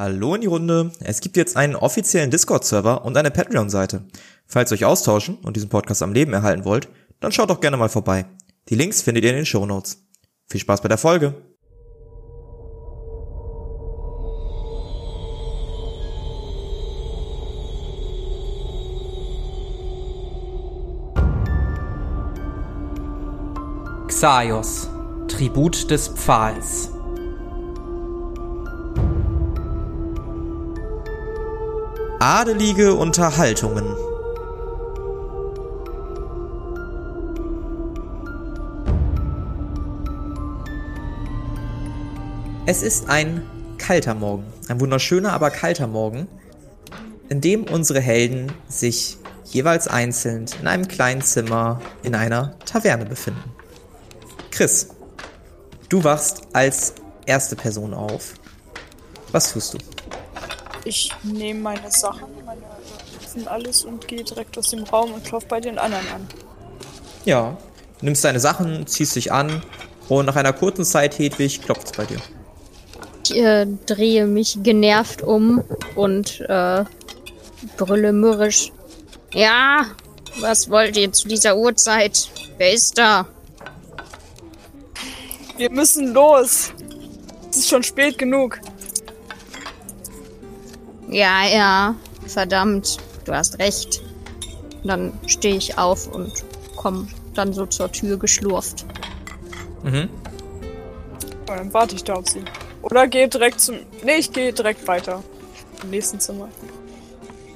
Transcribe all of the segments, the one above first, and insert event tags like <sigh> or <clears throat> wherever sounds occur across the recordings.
Hallo in die Runde. Es gibt jetzt einen offiziellen Discord-Server und eine Patreon-Seite. Falls ihr euch austauschen und diesen Podcast am Leben erhalten wollt, dann schaut doch gerne mal vorbei. Die Links findet ihr in den Show Notes. Viel Spaß bei der Folge. Xaios, Tribut des Pfahls. Adelige Unterhaltungen. Es ist ein kalter Morgen, ein wunderschöner, aber kalter Morgen, in dem unsere Helden sich jeweils einzeln in einem kleinen Zimmer in einer Taverne befinden. Chris, du wachst als erste Person auf. Was tust du? Ich nehme meine Sachen, meine Waffen, alles und gehe direkt aus dem Raum und klopfe bei den anderen an. Ja, du nimmst deine Sachen, ziehst dich an und nach einer kurzen Zeit, Hedwig, klopft's bei dir. Ich äh, drehe mich genervt um und äh, brülle mürrisch. Ja, was wollt ihr zu dieser Uhrzeit? Wer ist da? Wir müssen los. Es ist schon spät genug. Ja, ja, verdammt, du hast recht. Dann stehe ich auf und komme dann so zur Tür geschlurft. Mhm. Ja, dann warte ich da auf sie. Oder gehe direkt zum. Nee, ich gehe direkt weiter. Im nächsten Zimmer.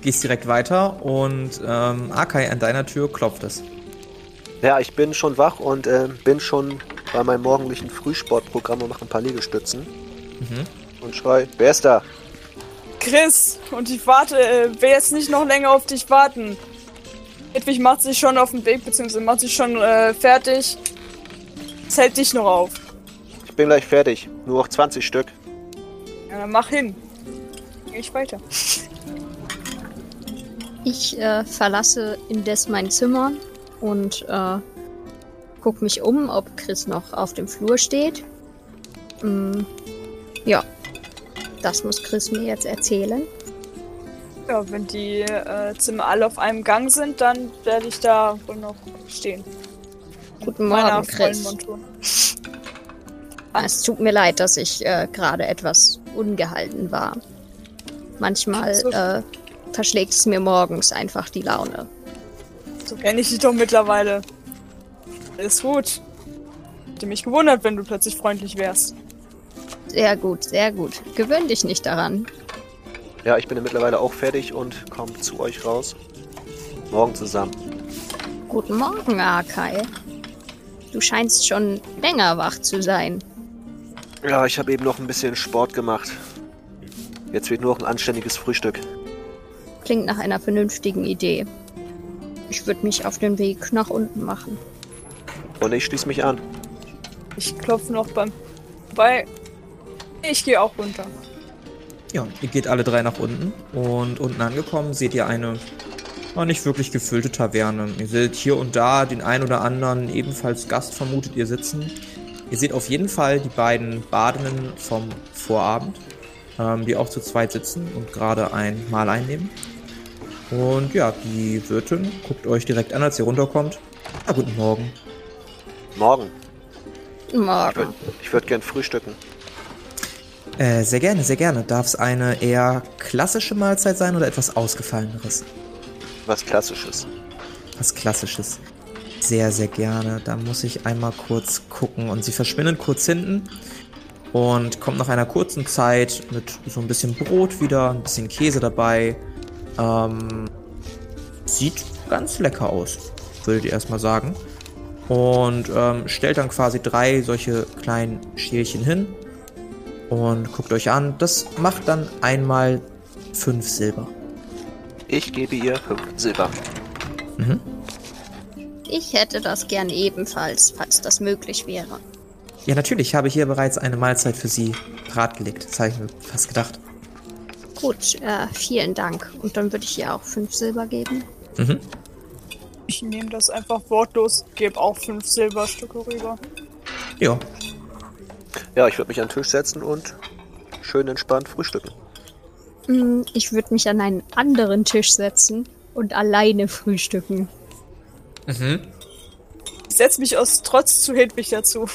Gehst direkt weiter und ähm, Akai an deiner Tür klopft es. Ja, ich bin schon wach und äh, bin schon bei meinem morgendlichen Frühsportprogramm und mache ein paar Liegestützen. Mhm. Und schrei, wer ist da? Chris, und ich warte, äh, will jetzt nicht noch länger auf dich warten. Hedwig macht sich schon auf den Weg, beziehungsweise macht sich schon äh, fertig. Es hält dich noch auf. Ich bin gleich fertig. Nur noch 20 Stück. Ja, dann mach hin. Geh ich weiter. Ich äh, verlasse indes mein Zimmer und äh, guck mich um, ob Chris noch auf dem Flur steht. Mm, ja, das muss Chris mir jetzt erzählen. Ja, wenn die äh, Zimmer alle auf einem Gang sind, dann werde ich da wohl noch stehen. Guten Morgen, Chris. Montur. Es tut mir leid, dass ich äh, gerade etwas ungehalten war. Manchmal So. äh, verschlägt es mir morgens einfach die Laune. So kenne ich dich doch mittlerweile. Ist gut. Hätte mich gewundert, wenn du plötzlich freundlich wärst. Sehr gut, sehr gut. Gewöhn dich nicht daran. Ja, ich bin ja mittlerweile auch fertig und komme zu euch raus. Morgen zusammen. Guten Morgen, Akai. Du scheinst schon länger wach zu sein. Ja, ich habe eben noch ein bisschen Sport gemacht. Jetzt wird nur noch ein anständiges Frühstück. Klingt nach einer vernünftigen Idee. Ich würde mich auf den Weg nach unten machen. Und ich schließe mich an. Ich klopfe noch beim. Bei. Ich gehe auch runter. Ja, ihr geht alle drei nach unten und unten angekommen seht ihr eine oh, nicht wirklich gefüllte Taverne. Ihr seht hier und da den ein oder anderen ebenfalls Gast vermutet ihr sitzen. Ihr seht auf jeden Fall die beiden Badenden vom Vorabend, ähm, die auch zu zweit sitzen und gerade ein Mahl einnehmen. Und ja, die Wirtin guckt euch direkt an, als ihr runterkommt. Ah, guten Morgen. Morgen. Ich Morgen. würde ich würd gern frühstücken. Äh, sehr gerne, sehr gerne. Darf es eine eher klassische Mahlzeit sein oder etwas ausgefalleneres? Was Klassisches. was Klassisches. Sehr, sehr gerne. Da muss ich einmal kurz gucken. Und sie verschwindet kurz hinten und kommt nach einer kurzen Zeit mit so ein bisschen Brot wieder, ein bisschen Käse dabei. Ähm, sieht ganz lecker aus, würdet ihr erstmal sagen. Und ähm, stellt dann quasi drei solche kleinen Schälchen hin und guckt euch an. Das macht dann einmal fünf Silber. Ich gebe ihr 5 Silber. Mhm. Ich hätte das gern ebenfalls, falls das möglich wäre. Ja, natürlich, ich habe hier bereits eine Mahlzeit für Sie bereitgelegt. Das habe ich mir fast gedacht. Gut, äh, vielen Dank. Und dann würde ich ihr auch fünf Silber geben. Mhm. Ich nehme das einfach wortlos, gebe auch fünf Silberstücke rüber. Ja, Ja, ich würde mich an den Tisch setzen und schön entspannt frühstücken. Mm, Ich würde mich an einen anderen Tisch setzen und alleine frühstücken. Mhm. Ich setz mich aus Trotz zu Hedwig dazu.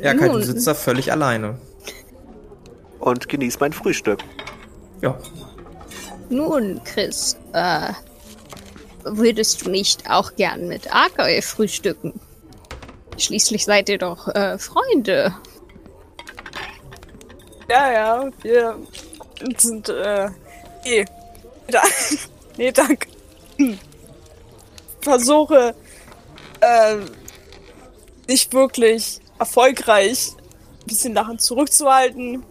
Ja, Kai, du sitzt da völlig alleine. Und genieß mein Frühstück. Ja. Nun, Chris, äh, würdest du nicht auch gern mit Arkay frühstücken? Schließlich seid ihr doch äh, Freunde. Ja, ja, wir sind, äh, nee. Da, <laughs> nee, danke. Versuche, äh, nicht wirklich erfolgreich ein bisschen Lachen zurückzuhalten.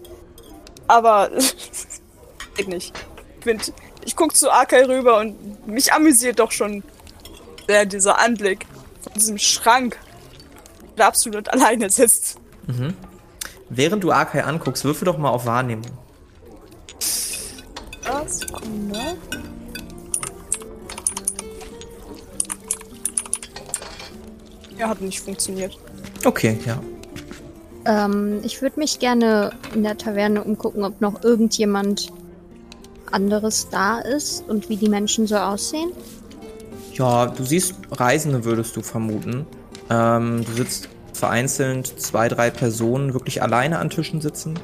Aber <laughs> geht nicht. Ich, find, ich guck zu Akai rüber und mich amüsiert doch schon sehr dieser Anblick von diesem Schrank, der absolut alleine sitzt. Während du Arkai anguckst, würfel doch mal auf Wahrnehmung. Ja, Sekunde. Ja, hat nicht funktioniert. Okay, ja. Ähm, ich würde mich gerne in der Taverne umgucken, ob noch irgendjemand anderes da ist und wie die Menschen so aussehen. Ja, du siehst Reisende, würdest du vermuten. Ähm, du sitzt vereinzelt zwei, drei Personen wirklich alleine an Tischen sitzen,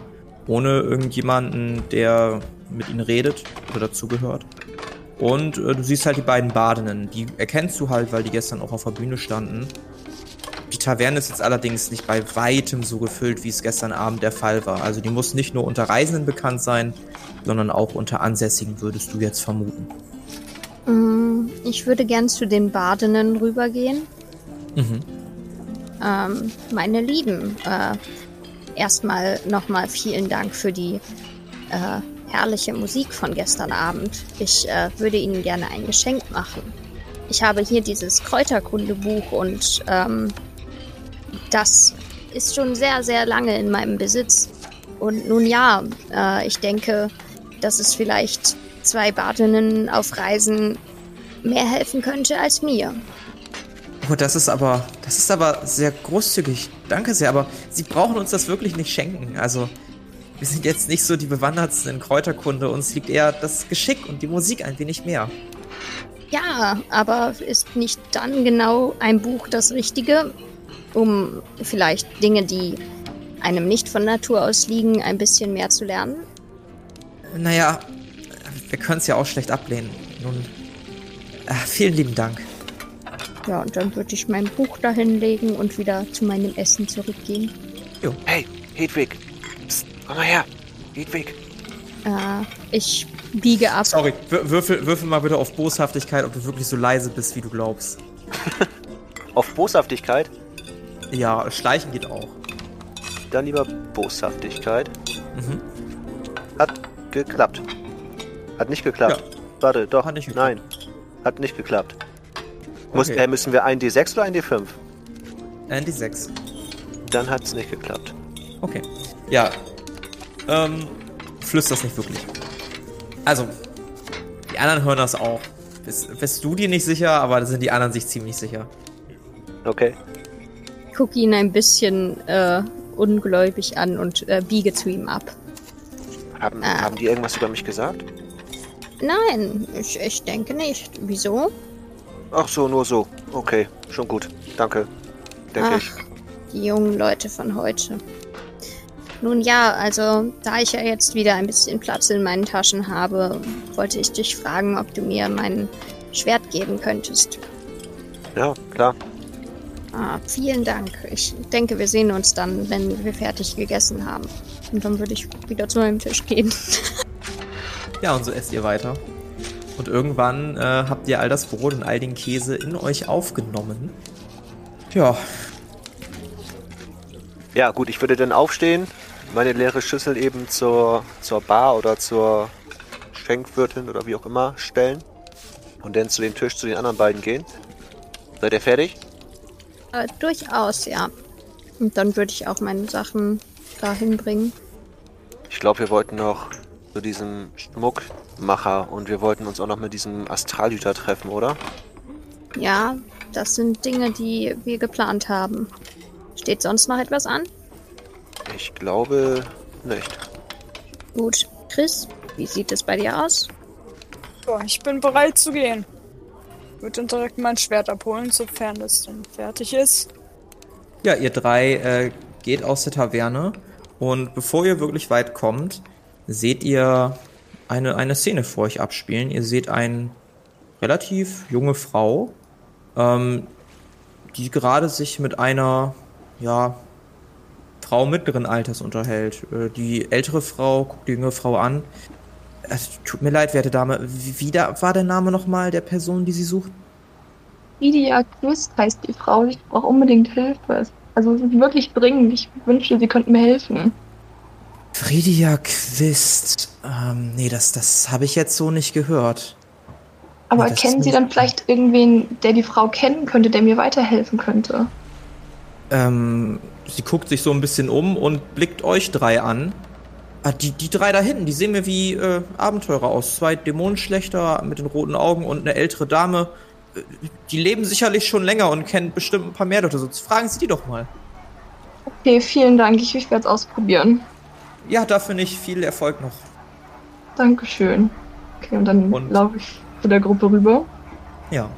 ohne irgendjemanden, der mit ihnen redet oder dazugehört. Und äh, du siehst halt die beiden Badenden. Die erkennst du halt, weil die gestern auch auf der Bühne standen. Die Taverne ist jetzt allerdings nicht bei weitem so gefüllt, wie es gestern Abend der Fall war. Also die muss nicht nur unter Reisenden bekannt sein, sondern auch unter Ansässigen, würdest du jetzt vermuten. Mm, Ich würde gern zu den Badenden rübergehen. Mhm. Ähm, meine Lieben, äh, erstmal nochmal vielen Dank für die äh, herrliche Musik von gestern Abend. Ich äh, würde Ihnen gerne ein Geschenk machen. Ich habe hier dieses Kräuterkundebuch und ähm, das ist schon sehr, sehr lange in meinem Besitz. Und nun ja, äh, ich denke, dass es vielleicht zwei Badinnen auf Reisen mehr helfen könnte als mir. Oh, das ist aber, das ist aber sehr großzügig. Danke sehr, aber Sie brauchen uns das wirklich nicht schenken. Also, wir sind jetzt nicht so die Bewandertsten in Kräuterkunde. Uns liegt eher das Geschick und die Musik ein wenig mehr. Ja, aber ist nicht dann genau ein Buch das Richtige, um vielleicht Dinge, die einem nicht von Natur aus liegen, ein bisschen mehr zu lernen? Naja, wir können es ja auch schlecht ablehnen. Nun, äh, vielen lieben Dank. Ja, und dann würde ich mein Buch dahin legen und wieder zu meinem Essen zurückgehen. Hey, Hedwig. Psst, komm mal her. Hedwig. Äh, ich biege ab. Sorry, wür- würfel, würfel mal bitte auf Boshaftigkeit, ob du wirklich so leise bist, wie du glaubst. <laughs> Auf Boshaftigkeit? Ja, schleichen geht auch. Dann lieber Boshaftigkeit. Mhm. Hat geklappt. Hat nicht geklappt. Ja. Warte, doch. Hat nicht geklappt. Nein. Hat nicht geklappt. Muss, Okay. äh, müssen wir ein D6 oder ein D5? Andy 6. Dann hat es nicht geklappt. Okay. Ja. Ähm, flüster's nicht wirklich. Also, die anderen hören das auch. Bist, bist du dir nicht sicher, aber da sind die anderen sich ziemlich sicher. Okay. Gucke ihn ein bisschen äh, ungläubig an und äh, biege zu ihm ab. Haben, Ah. haben die irgendwas über mich gesagt? Nein, ich, ich denke nicht. Wieso? Ach so, nur so. Okay, schon gut. Danke. Denke ich. Ach, die jungen Leute von heute. Nun ja, also da ich ja jetzt wieder ein bisschen Platz in meinen Taschen habe, wollte ich dich fragen, ob du mir mein Schwert geben könntest. Ja, klar. Ah, vielen Dank. Ich denke, wir sehen uns dann, wenn wir fertig gegessen haben. Und dann würde ich wieder zu meinem Tisch gehen. <laughs> Ja, und so esst ihr weiter. Und irgendwann äh, habt ihr all das Brot und all den Käse in euch aufgenommen. Ja, Ja, gut, ich würde dann aufstehen, meine leere Schüssel eben zur, zur Bar oder zur Schenkwirtin oder wie auch immer stellen und dann zu dem Tisch zu den anderen beiden gehen. Seid ihr fertig? äh, durchaus, ja. Und dann würde ich auch meine Sachen dahin bringen. Ich glaube, wir wollten noch zu diesem Schmuckmacher und wir wollten uns auch noch mit diesem Astralhüter treffen, oder? Ja, das sind Dinge, die wir geplant haben. Steht sonst noch etwas an? Ich glaube nicht. Gut. Chris, Wie sieht es bei dir aus? So, ich bin bereit zu gehen. Würde dann direkt mein Schwert abholen, sofern es dann fertig ist. Ja, ihr drei äh, geht aus der Taverne und bevor ihr wirklich weit kommt, seht ihr eine, eine Szene vor euch abspielen. Ihr seht eine relativ junge Frau, ähm, die gerade sich mit einer, ja, Frau mittleren Alters unterhält. Äh, die ältere Frau guckt die junge Frau an. Es tut mir leid, werte Dame. Wie, wie da war der Name nochmal der Person, die sie sucht? Lydia Quist heißt die Frau. Ich brauche unbedingt Hilfe. Also wirklich dringend. Ich wünschte, Sie könnten mir helfen. Fridia Quist. Ähm, nee, das, das habe ich jetzt so nicht gehört. Aber Nee, kennen Sie dann vielleicht irgendwen, der die Frau kennen könnte, der mir weiterhelfen könnte? Ähm, sie guckt sich so ein bisschen um und blickt euch drei an. Ah, die, die drei da hinten, die sehen mir wie äh, Abenteurer aus. Zwei Dämonenschlechter mit den roten Augen und eine ältere Dame. Äh, Die leben sicherlich schon länger und kennen bestimmt ein paar mehr Leute. Sonst fragen Sie die doch mal. Okay, vielen Dank. Ich, ich werde es ausprobieren. Ja, dafür nicht. Viel Erfolg noch. Dankeschön. Okay, und dann laufe ich zu der Gruppe rüber. Ja.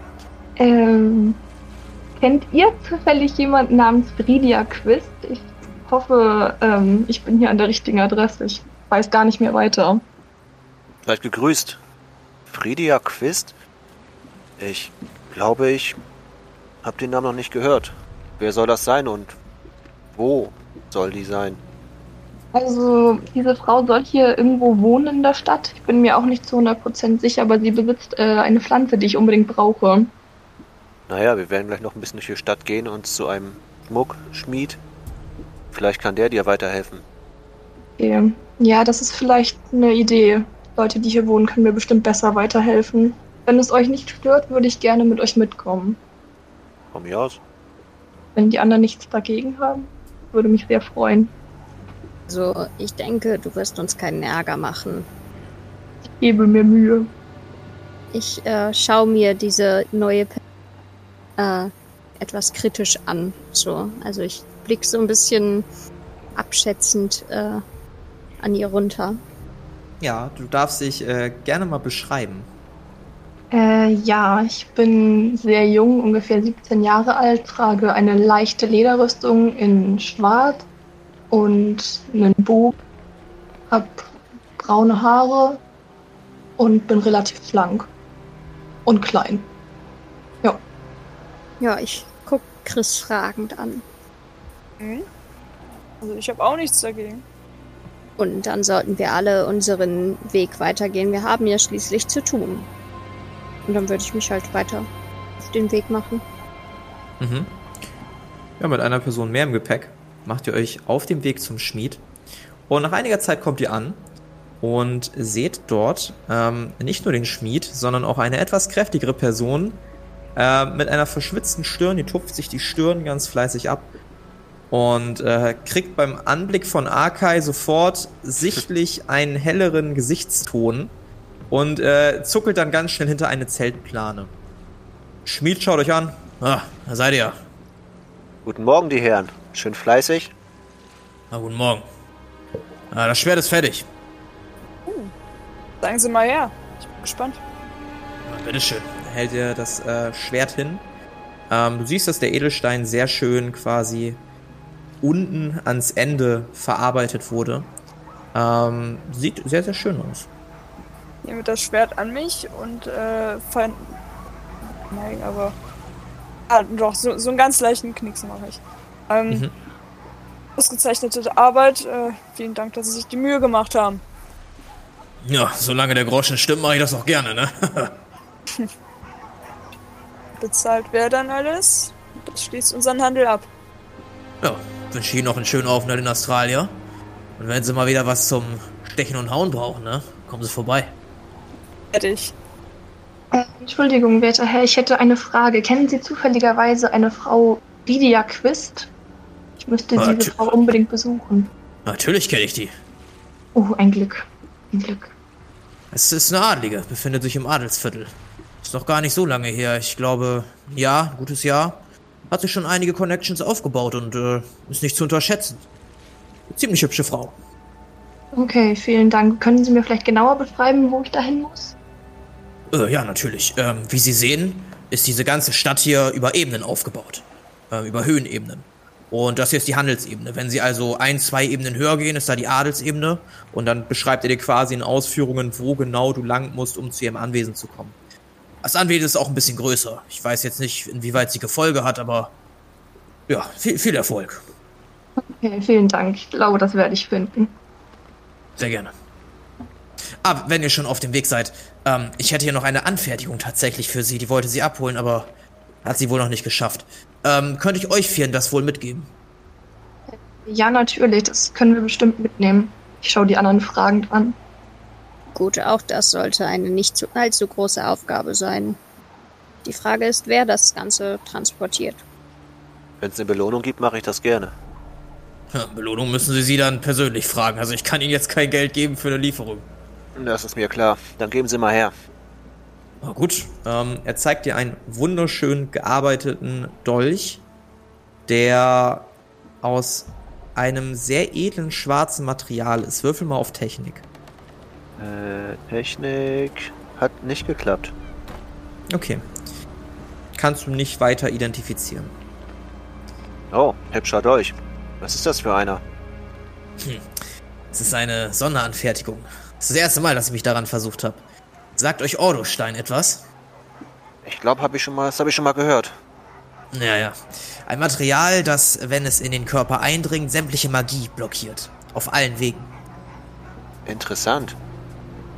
Ähm, kennt ihr zufällig jemanden namens Fridia Quist? Ich hoffe, ähm, ich bin hier an der richtigen Adresse. Ich weiß gar nicht mehr weiter. Seid gegrüßt. Fridia Quist? Ich glaube, ich habe den Namen noch nicht gehört. Wer soll das sein und wo soll die sein? Also, diese Frau soll hier irgendwo wohnen in der Stadt. Ich bin mir auch nicht zu 100% sicher, aber sie besitzt äh, eine Pflanze, die ich unbedingt brauche. Naja, wir werden gleich noch ein bisschen durch die Stadt gehen und zu einem Schmuckschmied. Vielleicht kann der dir weiterhelfen. Okay. Ja, das ist vielleicht eine Idee. Leute, die hier wohnen, können mir bestimmt besser weiterhelfen. Wenn es euch nicht stört, würde ich gerne mit euch mitkommen. Von mir aus. Wenn die anderen nichts dagegen haben, würde mich sehr freuen. Also, ich denke, du wirst uns keinen Ärger machen. Ich gebe mir Mühe. Ich äh, schaue mir diese neue äh, etwas kritisch an. So, also ich blick so ein bisschen abschätzend äh, an ihr runter. Ja, du darfst dich äh, gerne mal beschreiben. Äh, ja, ich bin sehr jung, ungefähr 17 Jahre alt, trage eine leichte Lederrüstung in Schwarz und einen Bogen, hab braune Haare und bin relativ schlank und klein. Ja, ich guck Chris fragend an. Hm? Also ich habe auch nichts dagegen. Und dann sollten wir alle unseren Weg weitergehen. Wir haben ja schließlich zu tun. Und dann würde ich mich halt weiter auf den Weg machen. Mhm. Ja, mit einer Person mehr im Gepäck macht ihr euch auf den Weg zum Schmied. Und nach einiger Zeit kommt ihr an und seht dort ähm, nicht nur den Schmied, sondern auch eine etwas kräftigere Person äh, mit einer verschwitzten Stirn. Die tupft sich die Stirn ganz fleißig ab und äh, kriegt beim Anblick von Arkai sofort sichtlich einen helleren Gesichtston und äh, zuckelt dann ganz schnell hinter eine Zeltplane. Schmied, schaut euch an. Ah, da seid ihr. Guten Morgen, die Herren. Schön fleißig. Na, guten Morgen. Ah, das Schwert ist fertig. Sagen Sie mal her. Ich bin gespannt. Na, bitteschön. Hält ihr das äh, Schwert hin. Ähm, du siehst, dass der Edelstein sehr schön quasi unten ans Ende verarbeitet wurde. Ähm, sieht sehr, sehr schön aus. Nehme das Schwert an mich und äh, fall. Nein, aber. Ah, doch, so, so einen ganz leichten Knicks mache ich. Ähm, Mhm. Ausgezeichnete Arbeit. Äh, vielen Dank, dass Sie sich die Mühe gemacht haben. Ja, solange der Groschen stimmt, mache ich das auch gerne, ne? <laughs> Bezahlt wer dann alles? Das schließt unseren Handel ab. ja, wünsche Ihnen noch einen schönen Aufenthalt in Australien. Und wenn Sie mal wieder was zum Stechen und Hauen brauchen, ne? Kommen Sie vorbei. Fertig. Äh, Entschuldigung, werter Herr, ich hätte eine Frage. Kennen Sie zufälligerweise eine Frau Lydia Quist? Müsste Ah, diese Frau unbedingt besuchen. Natürlich kenne ich die. Oh, ein Glück. Ein Glück. Es ist eine Adlige, befindet sich im Adelsviertel. Ist noch gar nicht so lange her. Ich glaube, ein gutes Jahr. Hat sich schon einige Connections aufgebaut und äh, ist nicht zu unterschätzen. Ziemlich hübsche Frau. Okay, vielen Dank. Können Sie mir vielleicht genauer beschreiben, wo ich dahin muss? Äh, ja, natürlich. Ähm, wie Sie sehen, ist diese ganze Stadt hier über Ebenen aufgebaut. Äh, über Höhenebenen. Und das hier ist die Handelsebene. Wenn Sie also ein, zwei Ebenen höher gehen, ist da die Adelsebene. Und dann beschreibt er dir quasi in Ausführungen, wo genau du lang musst, um zu Ihrem Anwesen zu kommen. Das Anwesen ist auch ein bisschen größer. Ich weiß jetzt nicht, inwieweit sie Gefolge hat, aber ja, viel, viel Erfolg. Okay, vielen Dank. Ich glaube, das werde ich finden. Sehr gerne. Aber wenn ihr schon auf dem Weg seid, ähm, ich hätte hier noch eine Anfertigung tatsächlich für sie. Die wollte sie abholen, aber hat sie wohl noch nicht geschafft. Ähm, könnte ich euch vieren das wohl mitgeben? Ja, natürlich. Das können wir bestimmt mitnehmen. Ich schaue die anderen fragend an. Gut, auch das sollte eine nicht zu, allzu große Aufgabe sein. Die Frage ist, wer das Ganze transportiert. Wenn es eine Belohnung gibt, mache ich das gerne. Ja, Belohnung müssen Sie sie dann persönlich fragen. Also ich kann Ihnen jetzt kein Geld geben für eine Lieferung. Das ist mir klar. Dann geben Sie mal her. Na gut, ähm, er zeigt dir einen wunderschön gearbeiteten Dolch, der aus einem sehr edlen schwarzen Material ist. Würfel mal auf Technik. Äh, Technik hat nicht geklappt. Okay. Kannst du nicht weiter identifizieren. Oh, hübscher Dolch. Was ist das für einer? Es ist eine Sonderanfertigung. Das ist das erste Mal, dass ich mich daran versucht habe. Sagt euch Ordostein etwas? Ich glaube, habe ich schon mal, das habe ich schon mal gehört. Ja, ja. Ein Material, das, wenn es in den Körper eindringt, sämtliche Magie blockiert. Auf allen Wegen. Interessant.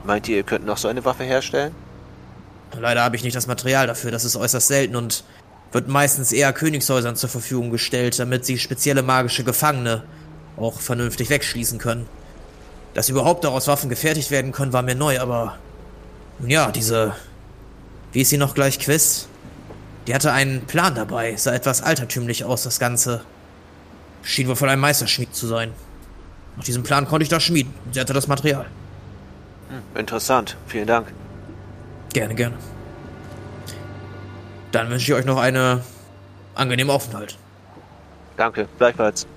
Meint ihr, ihr könnt noch so eine Waffe herstellen? Leider habe ich nicht das Material dafür, das ist äußerst selten und wird meistens eher Königshäusern zur Verfügung gestellt, damit sie spezielle magische Gefangene auch vernünftig wegschließen können. Dass überhaupt daraus Waffen gefertigt werden können, war mir neu, aber ja, diese. Wie ist sie noch gleich Quiz? Die hatte einen Plan dabei, sah etwas altertümlich aus, das Ganze. Schien wohl von einem Meisterschmied zu sein. Nach diesem Plan konnte ich das schmieden. Sie hatte das Material. Interessant. Vielen Dank. Gerne, gerne. Dann wünsche ich euch noch eine angenehme Aufenthalt. Danke. Gleichfalls.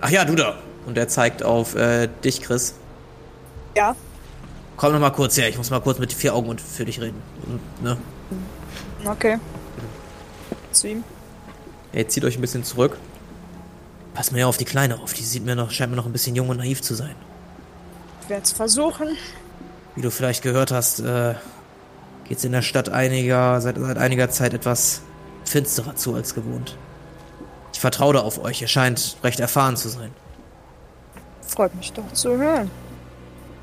Ach ja, du da. Und er zeigt auf äh, dich, Chris. Ja. Komm noch mal kurz her, ich muss mal kurz mit vier Augen und für dich reden. Ne? Okay. Zu ihm. Ihr zieht euch ein bisschen zurück. Pass mal ja auf die Kleine auf, die sieht mir noch, scheint mir noch ein bisschen jung und naiv zu sein. Ich werde es versuchen. Wie du vielleicht gehört hast, äh, geht's in der Stadt einiger, seit, seit einiger Zeit etwas finsterer zu als gewohnt. Ich vertraue da auf euch, ihr scheint recht erfahren zu sein. Freut mich doch zu hören.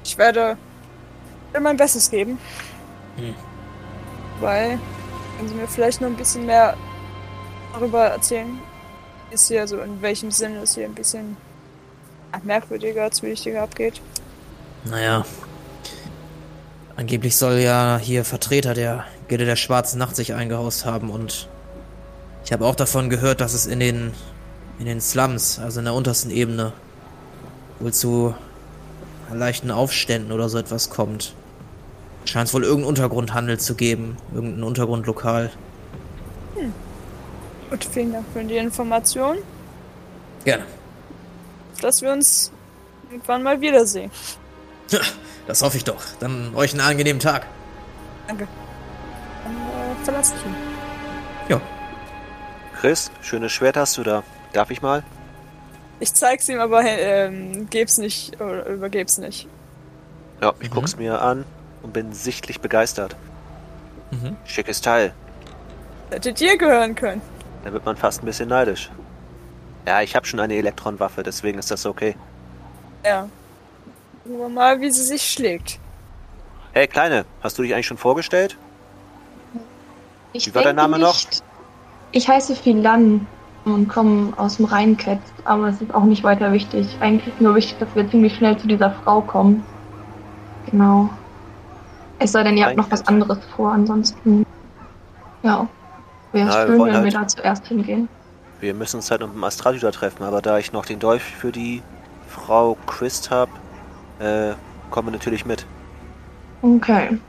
Ich werde mein Bestes geben. Hm. Weil, wenn Sie mir vielleicht noch ein bisschen mehr darüber erzählen, ist hier so in welchem Sinne es hier ein bisschen merkwürdiger, zwielichtiger abgeht. Naja. Angeblich soll ja hier Vertreter der Gilde der Schwarzen Nacht sich eingehaust haben und ich habe auch davon gehört, dass es in den in den Slums, also in der untersten Ebene, wohl zu leichten Aufständen oder so etwas kommt. Scheint es wohl irgendeinen Untergrundhandel zu geben, irgendein Untergrundlokal. Gut, vielen Dank für die Information, Gerne. dass wir uns irgendwann mal wiedersehen. Das hoffe ich doch. Dann euch einen angenehmen Tag. Danke. Dann äh, verlasse ich ihn. Ja. Chris, schönes Schwert hast du da. Darf ich mal? Ich zeig's ihm, aber ähm, geb's nicht oder übergeb's nicht. Ja, ich Mhm. guck's mir an und bin sichtlich begeistert. Mhm. Schickes Teil. Hättet ihr gehören können. Da wird man fast ein bisschen neidisch. Ja, ich habe schon eine Elektronwaffe, deswegen ist das okay. Ja. Gucken wir mal, wie sie sich schlägt. Hey, Kleine, hast du dich eigentlich schon vorgestellt? Ich Wie war dein denke Name noch? nicht. Ich heiße Philan und komme aus dem Rheinketz, aber es ist auch nicht weiter wichtig. Eigentlich ist nur wichtig, dass wir ziemlich schnell zu dieser Frau kommen. Genau. Es sei denn, ihr habt noch was anderes vor, ansonsten. Ja. Wäre wir schön, wenn wir halt- da zuerst hingehen. Wir müssen uns halt mit dem Astralhüter treffen, aber da ich noch den Dolch für die Frau Christ habe, äh, kommen wir natürlich mit. Okay.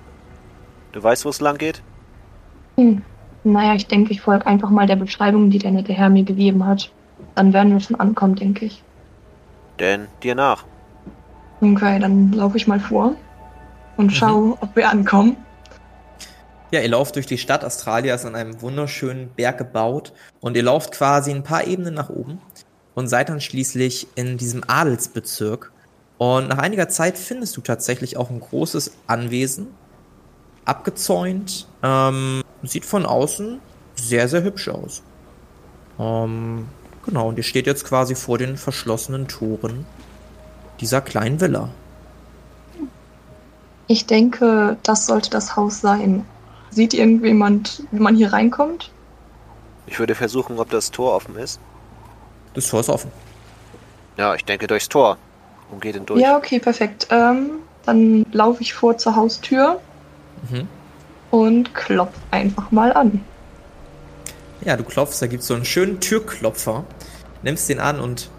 Du weißt, wo es lang geht? Hm. Naja, ich denke, ich folge einfach mal der Beschreibung, die der nette Herr mir gegeben hat. Dann werden wir schon ankommen, denke ich. Denn dir nach. Okay, dann laufe ich mal vor und schau, ob wir ankommen. Ja, ihr lauft durch die Stadt. Australia ist an einem wunderschönen Berg gebaut und ihr lauft quasi ein paar Ebenen nach oben und seid dann schließlich in diesem Adelsbezirk. Und nach einiger Zeit findest du tatsächlich auch ein großes Anwesen, abgezäunt, ähm, sieht von außen sehr, sehr hübsch aus. Ähm, genau, und ihr steht jetzt quasi vor den verschlossenen Toren dieser kleinen Villa. Ich denke, das sollte das Haus sein. Sieht irgendjemand, wie man hier reinkommt? Ich würde versuchen, ob das Tor offen ist. Das Tor ist offen. Ja, ich denke durchs Tor. Und gehe dann durch. Ja, okay, perfekt. Ähm, dann laufe ich vor zur Haustür Mhm. und klopf einfach mal an. Ja, du klopfst, da gibt's so einen schönen Türklopfer, nimmst den an und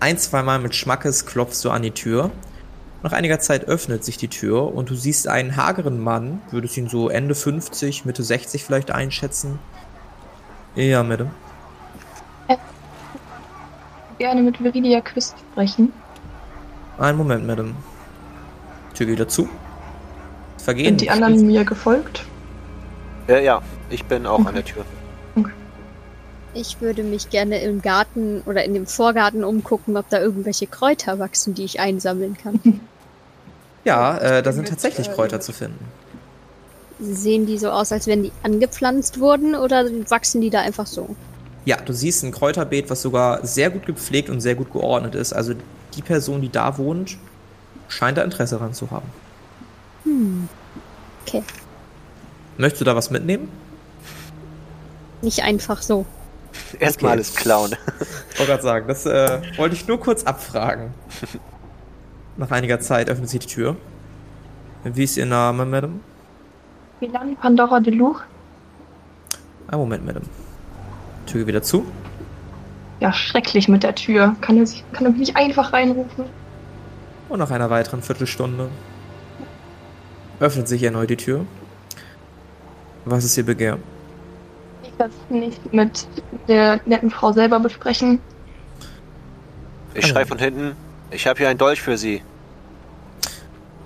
ein, zweimal mit Schmackes klopfst du an die Tür. Nach einiger Zeit öffnet sich die Tür und du siehst einen hageren Mann, würdest ihn so Ende 50, Mitte 60 vielleicht einschätzen. Ja, Madame. Gerne mit Viridia Quist sprechen. Einen Moment, Madame. Tür geht wieder zu. Vergehen. Sind die anderen mir gefolgt? Ja, ja, ich bin auch an der Tür. Ich würde mich gerne im Garten oder in dem Vorgarten umgucken, ob da irgendwelche Kräuter wachsen, die ich einsammeln kann. <laughs> Ja, äh, da sind tatsächlich äh, Kräuter zu finden. Sehen die so aus, als wenn die angepflanzt wurden oder wachsen die da einfach so? Ja, du siehst ein Kräuterbeet, was sogar sehr gut gepflegt und sehr gut geordnet ist. Also die Person, die da wohnt, scheint da Interesse daran zu haben. Hm. Okay. Möchtest du da was mitnehmen? Nicht einfach so. Erstmal Okay. alles klauen. Ich wollte gerade sagen, das äh, wollte ich nur kurz abfragen. <laughs> Nach einiger Zeit öffnet sich die Tür. Wie ist Ihr Name, Madame? Milan Pandora de Luch? Ein Moment, Madame. Tür wieder zu. Ja, schrecklich mit der Tür. Kann er, sich, kann er mich nicht einfach reinrufen? Und nach einer weiteren Viertelstunde öffnet sich erneut die Tür. Was ist Ihr Begehr? Ich das nicht mit der netten Frau selber besprechen. Ich schreie von hinten, ich habe hier einen Dolch für Sie.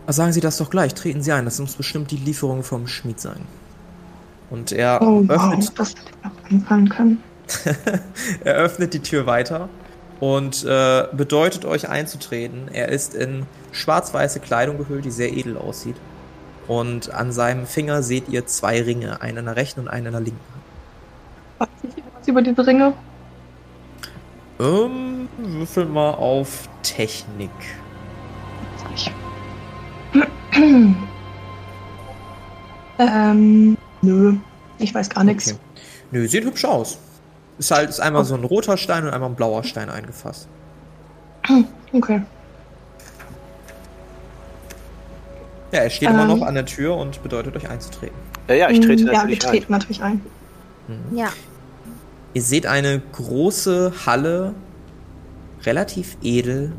Sagen Sie das doch gleich, treten Sie ein. Das muss bestimmt die Lieferung vom Schmied sein. Und er Oh, wow, öffnet das mir auch einfallen können. <laughs> er öffnet die Tür weiter und äh, bedeutet euch einzutreten. Er ist in schwarz-weiße Kleidung gehüllt, die sehr edel aussieht. Und an seinem Finger seht ihr zwei Ringe, einen in der rechten und einen in der linken. Weiß ich was über diese Ringe? Ähm, würfel mal auf Technik. Sag <clears throat> ich. ähm, nö. Ich weiß gar nichts. Okay. Nö, sieht hübsch aus. Ist halt ist einmal so ein roter Stein und einmal ein blauer Stein eingefasst. <clears throat> Okay. Ja, er steht immer Ähm. noch an der Tür und bedeutet euch einzutreten. Ja, ja, ich trete Mm, Ja, wir natürlich ein. treten natürlich ein. Ja. Ihr seht eine große Halle, relativ edel,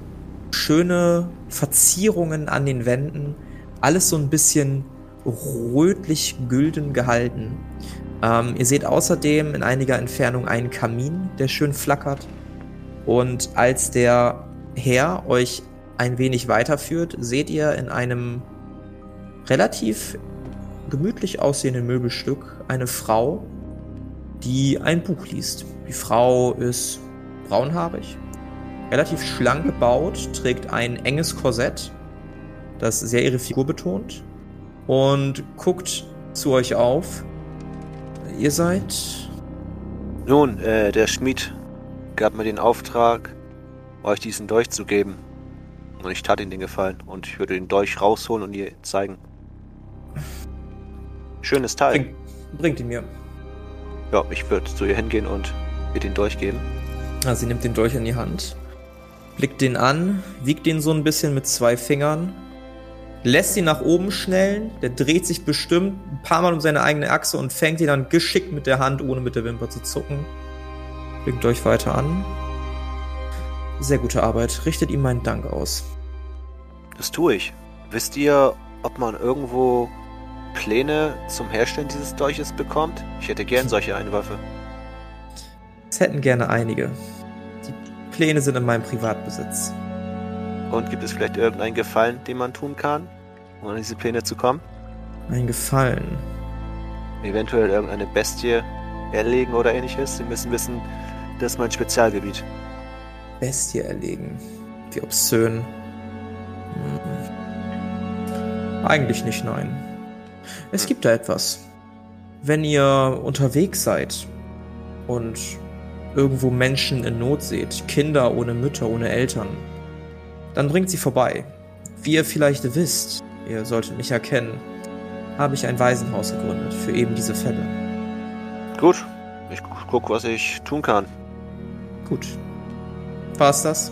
schöne Verzierungen an den Wänden, alles so ein bisschen rötlich-gülden gehalten. Ähm, ihr seht außerdem in einiger Entfernung einen Kamin, der schön flackert. Und als der Herr euch ein wenig weiterführt, seht ihr in einem relativ gemütlich aussehenden Möbelstück eine Frau, die ein Buch liest. Die Frau ist braunhaarig, relativ schlank gebaut, trägt ein enges Korsett, das sehr ihre Figur betont und guckt zu euch auf. Ihr seid Nun, äh, der Schmied gab mir den Auftrag, euch diesen Dolch zu geben. Und ich tat ihm den Gefallen. Und ich würde den Dolch rausholen und ihr zeigen. Schönes Teil. bringt, bringt ihn mir. Ja, ich würde zu ihr hingehen und ihr den Dolch geben. Ah, sie nimmt den Dolch in die Hand, blickt den an, wiegt den so ein bisschen mit zwei Fingern, lässt ihn nach oben schnellen, der dreht sich bestimmt ein paar Mal um seine eigene Achse und fängt ihn dann geschickt mit der Hand, ohne mit der Wimper zu zucken. Blickt euch weiter an. Sehr gute Arbeit. Richtet ihm meinen Dank aus. Das tue ich. Wisst ihr, ob man irgendwo Pläne zum Herstellen dieses Dolches bekommt? Ich hätte gern solche Einwürfe. Es hätten gerne einige. Die Pläne sind in meinem Privatbesitz. Und gibt es vielleicht irgendeinen Gefallen, den man tun kann, um an diese Pläne zu kommen? Ein Gefallen. Eventuell irgendeine Bestie erlegen oder ähnliches. Sie müssen wissen, das ist mein Spezialgebiet. Bestie erlegen. Wie obszön. Hm. Eigentlich nicht, nein. Es gibt da etwas. Wenn ihr unterwegs seid und irgendwo Menschen in Not seht, Kinder ohne Mütter, ohne Eltern, dann bringt sie vorbei. Wie ihr vielleicht wisst, ihr solltet mich erkennen, habe ich ein Waisenhaus gegründet für eben diese Fälle. Gut, ich gu- guck, was ich tun kann. Gut. War's das?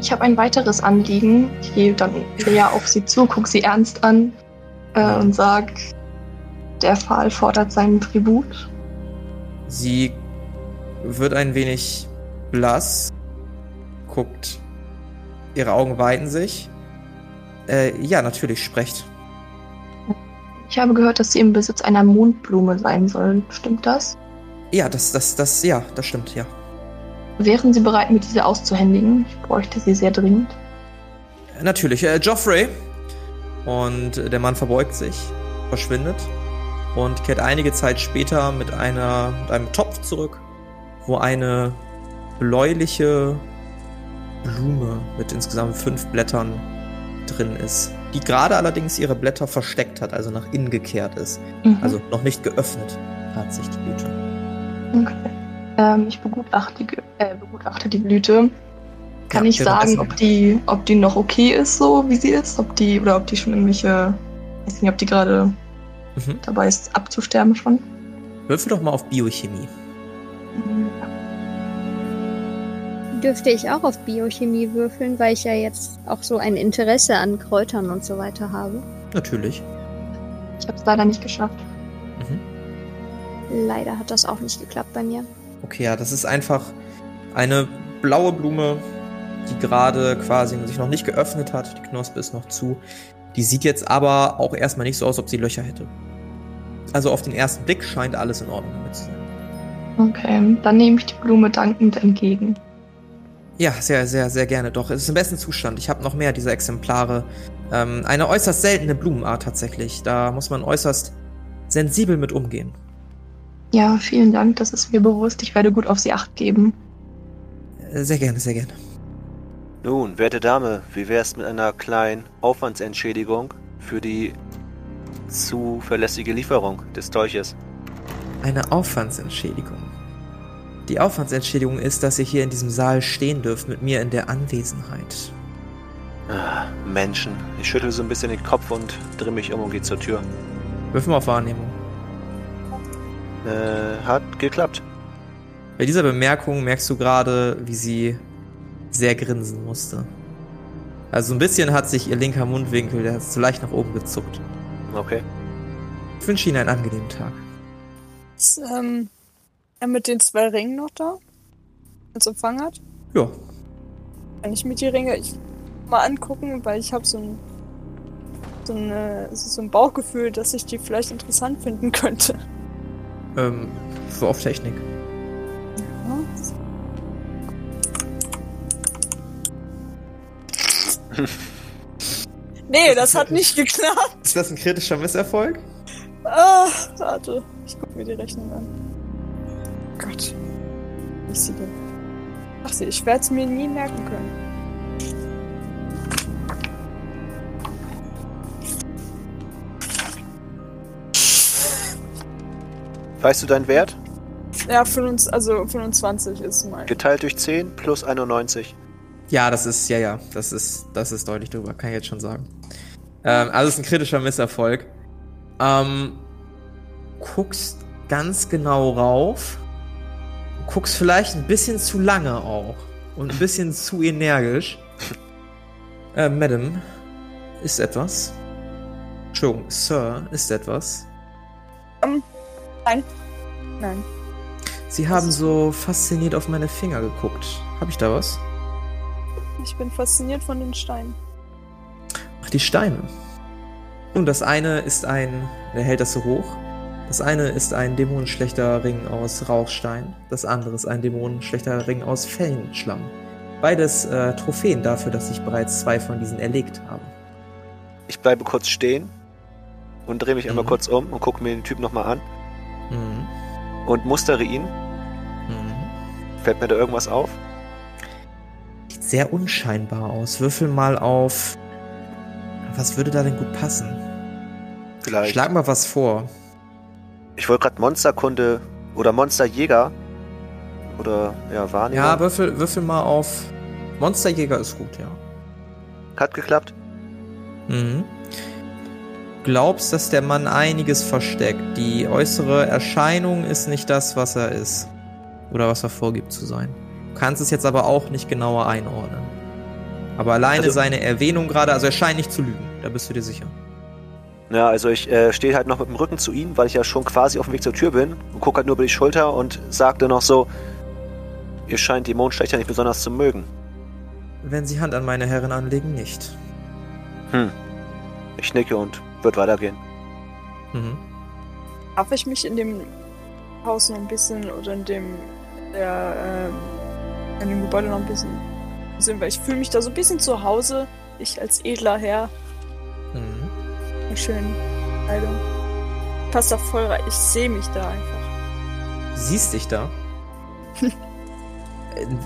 Ich habe ein weiteres Anliegen. Ich gehe dann näher auf sie zu, gucke sie ernst an äh, und sag, der Pfahl fordert seinen Tribut. Sie wird ein wenig blass, guckt, ihre Augen weiten sich. Äh, ja, natürlich, sprecht. Ich habe gehört, dass sie im Besitz einer Mondblume sein soll. Stimmt das? Ja, das, das, das, ja, das stimmt, ja. Wären Sie bereit, mir diese auszuhändigen? Ich bräuchte sie sehr dringend. Natürlich, äh, Joffrey. Und der Mann verbeugt sich, verschwindet und kehrt einige Zeit später mit, einer, mit einem Topf zurück, wo eine bläuliche Blume mit insgesamt fünf Blättern drin ist. Die gerade allerdings ihre Blätter versteckt hat, also nach innen gekehrt ist. Mhm. Also noch nicht geöffnet hat sich die Blüte. Okay. Ähm, ich begutachte, äh, begutachte die Blüte. Kann Ja, ich sagen, ob die, ob die noch okay ist, so wie sie ist? Ob die, oder ob die schon irgendwelche, weiß nicht, ob die gerade Mhm. dabei ist, abzusterben schon? Würfel doch mal auf Biochemie. Dürfte ich auch auf Biochemie würfeln, weil ich ja jetzt auch so ein Interesse an Kräutern und so weiter habe. Natürlich. Ich habe es leider nicht geschafft. Mhm. Leider hat das auch nicht geklappt bei mir. Okay, ja, das ist einfach eine blaue Blume, die gerade quasi sich noch nicht geöffnet hat. Die Knospe ist noch zu. Die sieht jetzt aber auch erstmal nicht so aus, ob sie Löcher hätte. Also auf den ersten Blick scheint alles in Ordnung damit zu sein. Okay, dann nehme ich die Blume dankend entgegen. Ja, sehr, sehr, sehr gerne. Doch, es ist im besten Zustand. Ich habe noch mehr dieser Exemplare. Ähm, eine äußerst seltene Blumenart tatsächlich. Da muss man äußerst sensibel mit umgehen. Ja, vielen Dank, das ist mir bewusst. Ich werde gut auf sie acht geben. Äh, Sehr gerne, sehr gerne. Nun, werte Dame, wie wär's mit einer kleinen Aufwandsentschädigung für die zuverlässige Lieferung des Dolches? Eine Aufwandsentschädigung. Die Aufwandsentschädigung ist, dass ihr hier in diesem Saal stehen dürft mit mir in der Anwesenheit. Ah, Menschen. Ich schüttel so ein bisschen den Kopf und drehe mich um und gehe zur Tür. Würfel mal auf Wahrnehmung. Äh, hat geklappt. Bei dieser Bemerkung merkst du gerade, wie sie sehr grinsen musste. Also ein bisschen hat sich ihr linker Mundwinkel, der so leicht nach oben gezuckt. Okay. Ich wünsche Ihnen einen angenehmen Tag. Ist, ähm, er mit den zwei Ringen noch da? Als Empfang hat? Ja, Kann ich mir die Ringe ich, mal angucken, weil ich habe so ein so, eine, so ein Bauchgefühl, dass ich die vielleicht interessant finden könnte. ähm, für auf Technik. <laughs> Nee, das hat nicht geklappt. Ist das ein kritischer Misserfolg? Ah, warte. Ich guck mir die Rechnung an. Gott. Wie ist sie denn? Ach sie, ich werde es mir nie merken können. Weißt du deinen Wert? Ja, 25, also 25 ist mein. Geteilt durch 10 plus 91. Ja, das ist, ja, ja, das ist, das ist deutlich drüber, kann ich jetzt schon sagen. Ähm, also es ist ein kritischer Misserfolg. Ähm, guckst ganz genau rauf. Guckst vielleicht ein bisschen zu lange auch. Und ein bisschen zu energisch. Äh, Madam, ist etwas? Entschuldigung, Sir, ist etwas? Nein. Nein. Sie haben so fasziniert auf meine Finger geguckt. Hab ich da was? Ich bin fasziniert von den Steinen. Ach, die Steine. Nun, das eine ist ein, er hält das so hoch. Das eine ist ein dämonenschlechter Ring aus Rauchstein. Das andere ist ein dämonenschlechter Ring aus Fellenschlamm. Beides äh, Trophäen dafür, dass ich bereits zwei von diesen erlegt habe. Ich bleibe kurz stehen und drehe mich einmal Mhm. kurz um und gucke mir den Typ nochmal an Mhm. und mustere ihn. Mhm. Fällt mir da irgendwas auf? Sehr unscheinbar aus. Würfel mal auf. Was würde da denn gut passen? Vielleicht. Schlag mal was vor. Ich wollte gerade Monsterkunde oder Monsterjäger oder ja, Wahrnehmung. Ja, würfel, würfel mal auf. Monsterjäger ist gut, ja. Hat geklappt? Mhm. Glaubst, dass der Mann einiges versteckt. Die äußere Erscheinung ist nicht das, was er ist. Oder was er vorgibt zu sein. Du kannst es jetzt aber auch nicht genauer einordnen. Aber alleine Also- seine Erwähnung gerade, also er scheint nicht zu lügen. Da bist du dir sicher. Ja, also ich äh, stehe halt noch mit dem Rücken zu ihm, weil ich ja schon quasi auf dem Weg zur Tür bin und gucke halt nur über die Schulter und sagte noch so, ihr scheint die Mondschlechter nicht besonders zu mögen. Wenn sie Hand an meine Herren anlegen, nicht. Hm. Ich nicke und wird weitergehen. Mhm. Darf ich mich in dem Haus noch ein bisschen oder in dem der, ähm, in dem Gebäude noch ein bisschen sehen, weil ich fühle mich da so ein bisschen zu Hause. Ich als edler Herr Mhm. mit schönen Kleidung. Passt da voll rein. Ich sehe mich da einfach. Siehst dich da? <laughs>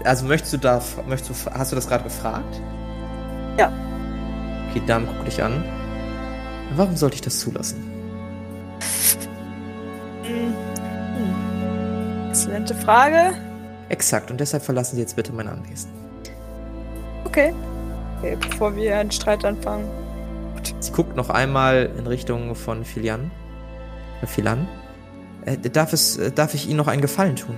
Also möchtest du da, möchtest du, hast du das gerade gefragt? Ja. Okay, dann guck dich an. Warum sollte ich das zulassen? Hm. Hm. Exzellente Frage. Exakt, und deshalb verlassen Sie jetzt bitte mein Anwesen. Okay. Okay, bevor wir einen Streit anfangen. Sie guckt noch einmal in Richtung von Filian. Äh, Filan. Äh, darf, es, äh, darf ich Ihnen noch einen Gefallen tun?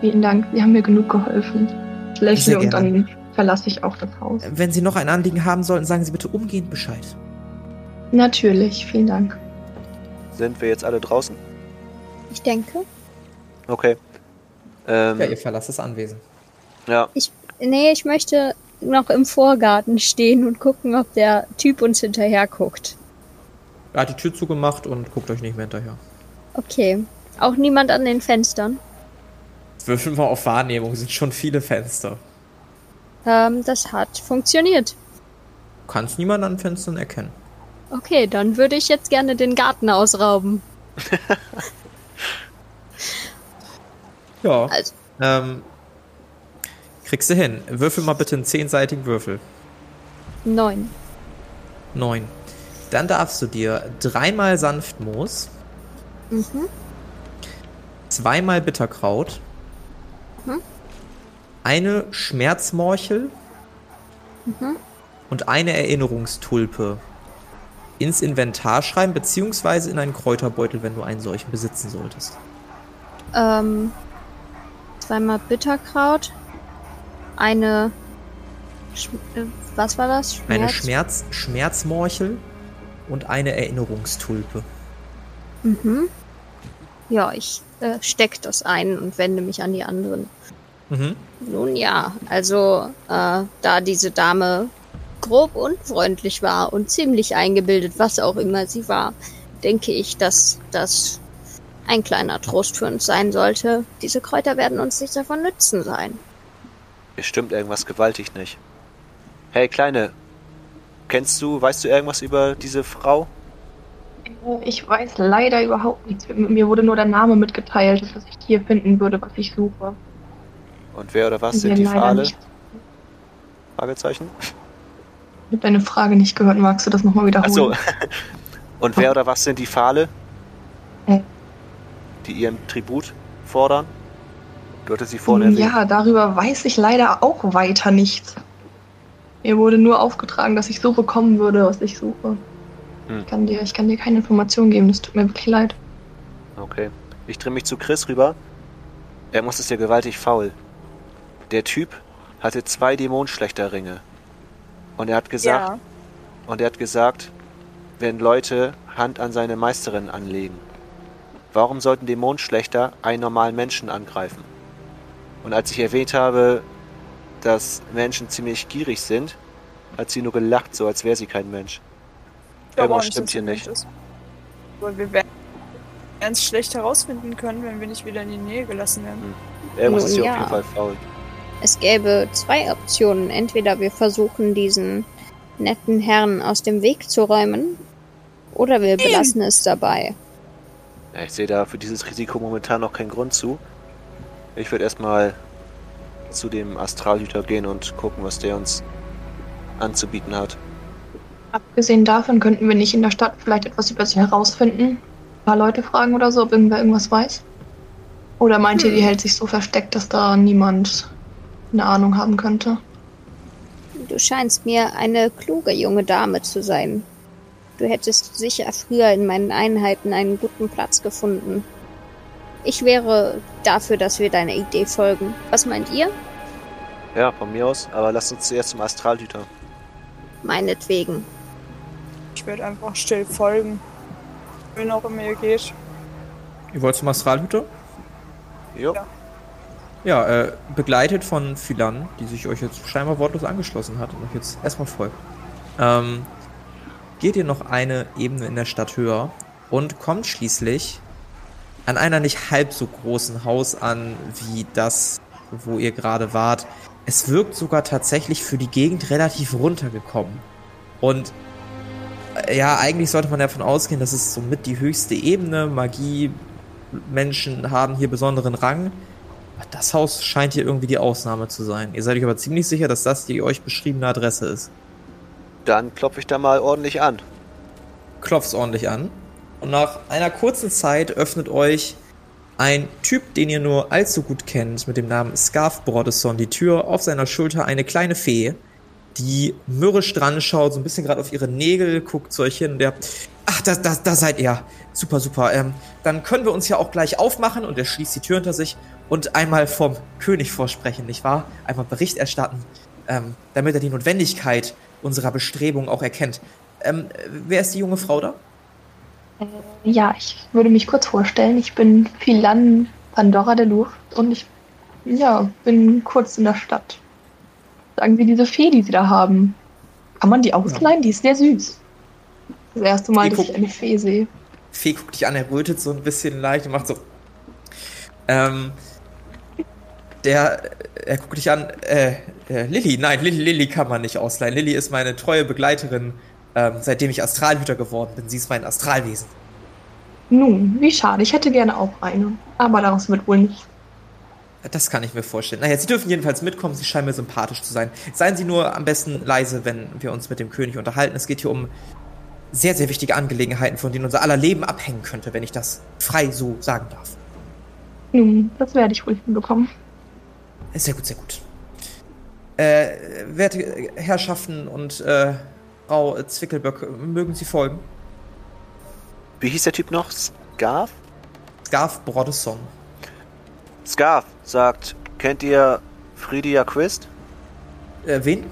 Vielen Dank, Sie haben mir genug geholfen. Ich Sehr lächle und gerne. dann verlasse ich auch das Haus. Äh, Wenn Sie noch ein Anliegen haben sollten, sagen Sie bitte umgehend Bescheid. Natürlich, vielen Dank. Sind wir jetzt alle draußen? Ich denke. Okay. Ähm, Ja, ihr verlasst das Anwesen. ja, Nee, ich möchte noch im Vorgarten stehen und gucken, ob der Typ uns hinterher guckt. Er hat die Tür zugemacht und guckt euch nicht mehr hinterher. Okay. Auch niemand an den Fenstern. Würfeln wir auf Wahrnehmung, sind schon viele Fenster. Ähm, das hat funktioniert. Du kannst niemanden an Fenstern erkennen. Okay, dann würde ich jetzt gerne den Garten ausrauben. <laughs> Ja. Also, Ähm, kriegst du hin. Würfel mal bitte einen zehnseitigen Würfel. neun. Neun. Dann darfst du dir dreimal Sanftmoos, Mhm. zweimal Bitterkraut, Mhm. eine Schmerzmorchel Mhm. und eine Erinnerungstulpe ins Inventar schreiben, beziehungsweise in einen Kräuterbeutel, wenn du einen solchen besitzen solltest. Ähm, zweimal Bitterkraut. Eine. Sch äh, was war das? Eine Schmerz- Schmerz Schmerzmorchel und eine Erinnerungstulpe. Mhm. Ja, ich äh, steck das ein und wende mich an die anderen. Mhm. Nun ja, also äh, da diese Dame grob unfreundlich war und ziemlich eingebildet, was auch immer sie war, denke ich, dass das ein kleiner Trost für uns sein sollte. Diese Kräuter werden uns nicht davon nützen sein. hier stimmt irgendwas gewaltig nicht. Hey, Kleine, kennst du, weißt du irgendwas über diese Frau? Äh, Ich weiß leider überhaupt nichts. Mir wurde nur der Name mitgeteilt, dass ich hier finden würde, was ich suche. Und wer oder was Mir sind die Pfahle? nicht. Fragezeichen? Ich habe deine Frage nicht gehört. Magst du das nochmal wiederholen? Achso. <laughs> Und wer oder was sind die Pfahle? Die ihren Tribut fordern? Du hattest sie vorhin erwähnt. Ja, darüber weiß ich leider auch weiter nichts. Mir wurde nur aufgetragen, dass ich so bekommen würde, was ich suche. Hm. Ich, kann dir, ich kann dir keine Informationen geben, das tut mir wirklich leid. Okay. Ich drehe mich zu Chris rüber. Irgendwas ist ja gewaltig faul. Der Typ hatte zwei Dämonenschlechterringe. Und er hat gesagt, Ja. und er hat gesagt, wenn Leute Hand an seine Meisterin anlegen, warum sollten Dämonenschlechter einen normalen Menschen angreifen? Und als ich erwähnt habe, dass Menschen ziemlich gierig sind, hat sie nur gelacht, so als wäre sie kein Mensch. Glaube Irgendwas stimmt hier nicht. Ist. Aber wir werden es schlecht herausfinden können, wenn wir nicht wieder in die Nähe gelassen werden. Irgendwas Nun ist hier ja. auf jeden Fall faul. Es gäbe zwei Optionen. Entweder wir versuchen, diesen netten Herrn aus dem Weg zu räumen, oder wir belassen es dabei. Ja, ich sehe da für dieses Risiko momentan noch keinen Grund zu. Ich würde erstmal zu dem Astralhüter gehen und gucken, was der uns anzubieten hat. Abgesehen davon könnten wir nicht in der Stadt vielleicht etwas über sie herausfinden. Ein paar Leute fragen oder so, ob irgendwer irgendwas weiß. Oder meint ihr, die hält sich so versteckt, dass da niemand eine Ahnung haben könnte? Du scheinst mir eine kluge junge Dame zu sein. Du hättest sicher früher in meinen Einheiten einen guten Platz gefunden. Ich wäre dafür, dass wir deiner Idee folgen. Was meint ihr? Ja, von mir aus, aber lasst uns zuerst zum Astralhüter. Meinetwegen. Ich würde einfach still folgen. Wohin auch immer ihr geht. Ihr wollt zum Astralhüter? Jo. Ja. Ja, äh, begleitet von Philan, die sich euch jetzt scheinbar wortlos angeschlossen hat und euch jetzt erstmal folgt. Ähm, geht ihr noch eine Ebene in der Stadt höher und kommt schließlich an einer nicht halb so großen Haus an wie das, wo ihr gerade wart. Es wirkt sogar tatsächlich für die Gegend relativ runtergekommen. Und äh, ja, eigentlich sollte man davon ausgehen, das ist somit die höchste Ebene. Magie, Menschen haben hier besonderen Rang. Das Haus scheint hier irgendwie die Ausnahme zu sein. Ihr seid euch aber ziemlich sicher, dass das die euch beschriebene Adresse ist. Dann klopfe ich da mal ordentlich an. Klopft's ordentlich an. Und nach einer kurzen Zeit öffnet euch ein Typ, den ihr nur allzu gut kennt, mit dem Namen Scarf Brodesson, die Tür. Auf seiner Schulter eine kleine Fee, die mürrisch dran schaut, so ein bisschen gerade auf ihre Nägel, guckt zu euch hin und der, ach, da, da, da seid ihr. Super, super. Ähm, dann können wir uns ja auch gleich aufmachen und er schließt die Tür hinter sich und einmal vom König vorsprechen, nicht wahr? Einmal Bericht erstatten, ähm, damit er die Notwendigkeit unserer Bestrebungen auch erkennt. Ähm, wer ist die junge Frau da? Ja, ich würde mich kurz vorstellen. Ich bin Philan Pandora de Lucht und ich ja, bin kurz in der Stadt. Sagen Sie diese Fee, die Sie da haben. Kann man die ausleihen? Die ist sehr süß. Das erste Mal, Die dass ich eine Fee sehe. Fee guckt dich an, er rötet so ein bisschen leicht und macht so. Ähm. Der, er guckt dich an, äh, äh, Lilly, nein, Lilly, Lilly kann man nicht ausleihen. Lilly ist meine treue Begleiterin, ähm, seitdem ich Astralhüter geworden bin. Sie ist mein Astralwesen. Nun, wie schade. Ich hätte gerne auch eine. Aber daraus wird wohl nicht. Das kann ich mir vorstellen. Naja, Sie dürfen jedenfalls mitkommen, Sie scheinen mir sympathisch zu sein. Seien Sie nur am besten leise, wenn wir uns mit dem König unterhalten. Es geht hier um sehr, sehr wichtige Angelegenheiten, von denen unser aller Leben abhängen könnte, wenn ich das frei so sagen darf. Nun, das werde ich wohl hinbekommen. Sehr gut, sehr gut. Äh, werte Herrschaften und äh, Frau Zwickelböck, mögen Sie folgen? Wie hieß der Typ noch? Scarf? Scarf Brodesson. Scarf sagt, kennt ihr Fridia Quist? Äh, wen?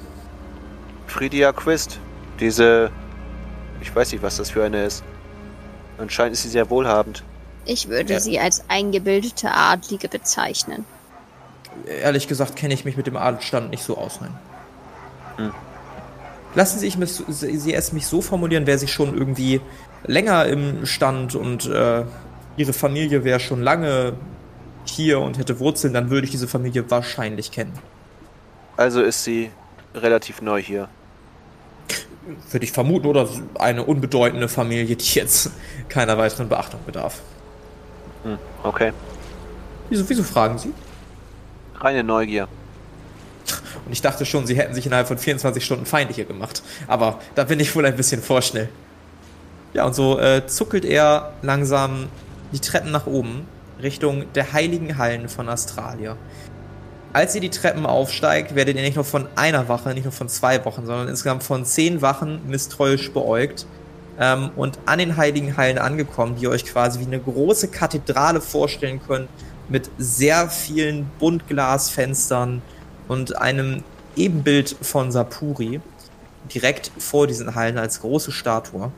Fridia Quist. Diese. Ich weiß nicht, was das für eine ist. Anscheinend ist sie sehr wohlhabend. Ich würde Ja. sie als eingebildete Adlige bezeichnen. Ehrlich gesagt kenne ich mich mit dem Adelsstand nicht so aus, nein. Hm. Lassen Sie, ich mich, Sie es mich so formulieren, wäre sie schon irgendwie länger im Stand und äh, Ihre Familie wäre schon lange hier und hätte Wurzeln, dann würde ich diese Familie wahrscheinlich kennen. Also ist sie relativ neu hier. Würde ich vermuten, oder eine unbedeutende Familie, die jetzt keiner weiteren Beachtung bedarf. Hm, okay. Wieso, wieso fragen Sie? Reine Neugier. Und ich dachte schon, Sie hätten sich innerhalb von 24 Stunden feindlicher gemacht. Aber da bin ich wohl ein bisschen vorschnell. Ja, und so äh, zuckelt er langsam die Treppen nach oben, Richtung der heiligen Hallen von Australia. Als ihr die Treppen aufsteigt, werdet ihr nicht nur von einer Wache, nicht nur von zwei Wochen, sondern insgesamt von zehn Wachen misstrauisch beäugt. Ähm, und an den heiligen Hallen angekommen, die ihr euch quasi wie eine große Kathedrale vorstellen könnt, mit sehr vielen Buntglasfenstern und einem Ebenbild von Sapuri direkt vor diesen Hallen als große Statue.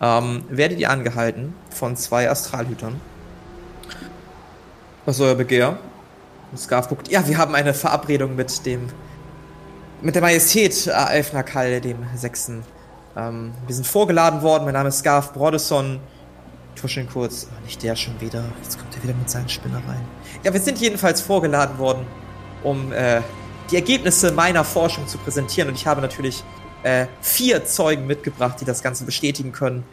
Ähm, werdet ihr angehalten von zwei Astralhütern. Was ist euer Begehr? Und Scarf guckt, ja, wir haben eine Verabredung mit dem, mit der Majestät äh, Elfnakal, dem Sechsten. Ähm, wir sind vorgeladen worden, mein Name ist Scarf Brodesson. Tuscheln kurz, oh, nicht der schon wieder. Jetzt kommt er wieder mit seinen Spinnereien. Ja, wir sind jedenfalls vorgeladen worden um äh, die Ergebnisse meiner Forschung zu präsentieren. Und ich habe natürlich äh, vier Zeugen mitgebracht, die das Ganze bestätigen können,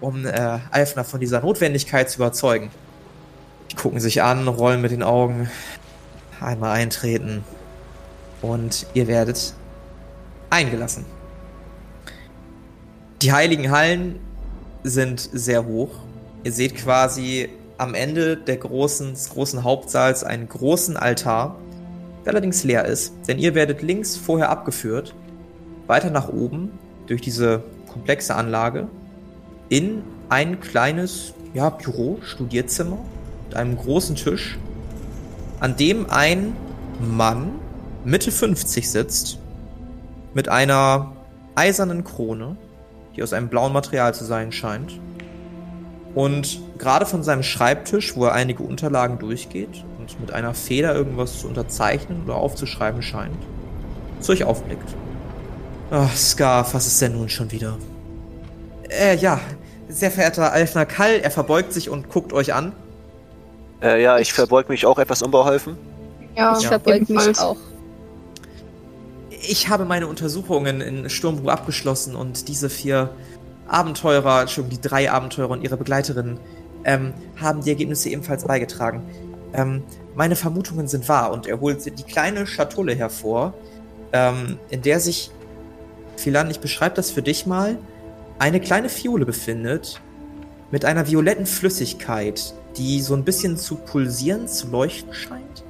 um äh, Alfner von dieser Notwendigkeit zu überzeugen. Die gucken sich an, rollen mit den Augen, einmal eintreten und ihr werdet eingelassen. Die heiligen Hallen sind sehr hoch. Ihr seht quasi am Ende der großen, des großen Hauptsaals einen großen Altar, der allerdings leer ist, denn ihr werdet links vorher abgeführt, weiter nach oben durch diese komplexe Anlage in ein kleines ja, Büro, Studierzimmer mit einem großen Tisch, an dem ein Mann Mitte 50 sitzt mit einer eisernen Krone, die aus einem blauen Material zu sein scheint und gerade von seinem Schreibtisch, wo er einige Unterlagen durchgeht und mit einer Feder irgendwas zu unterzeichnen oder aufzuschreiben scheint, zu euch aufblickt. Ach, Scarf, was ist denn nun schon wieder? Äh, ja, sehr verehrter Alfner Kall, er verbeugt sich und guckt euch an. Äh, ja, ich verbeug mich auch etwas unbeholfen. Ja, Ich verbeug mich auch. Ich habe meine Untersuchungen in Sturmbruch abgeschlossen und diese vier Abenteurer, Entschuldigung, die drei Abenteurer und ihre Begleiterinnen, ähm, haben die Ergebnisse ebenfalls beigetragen. Ähm, meine Vermutungen sind wahr und er holt die kleine Schatulle hervor, ähm, in der sich, Philan, ich beschreibe das für dich mal, eine kleine Fiole befindet mit einer violetten Flüssigkeit, die so ein bisschen zu pulsieren, zu leuchten scheint.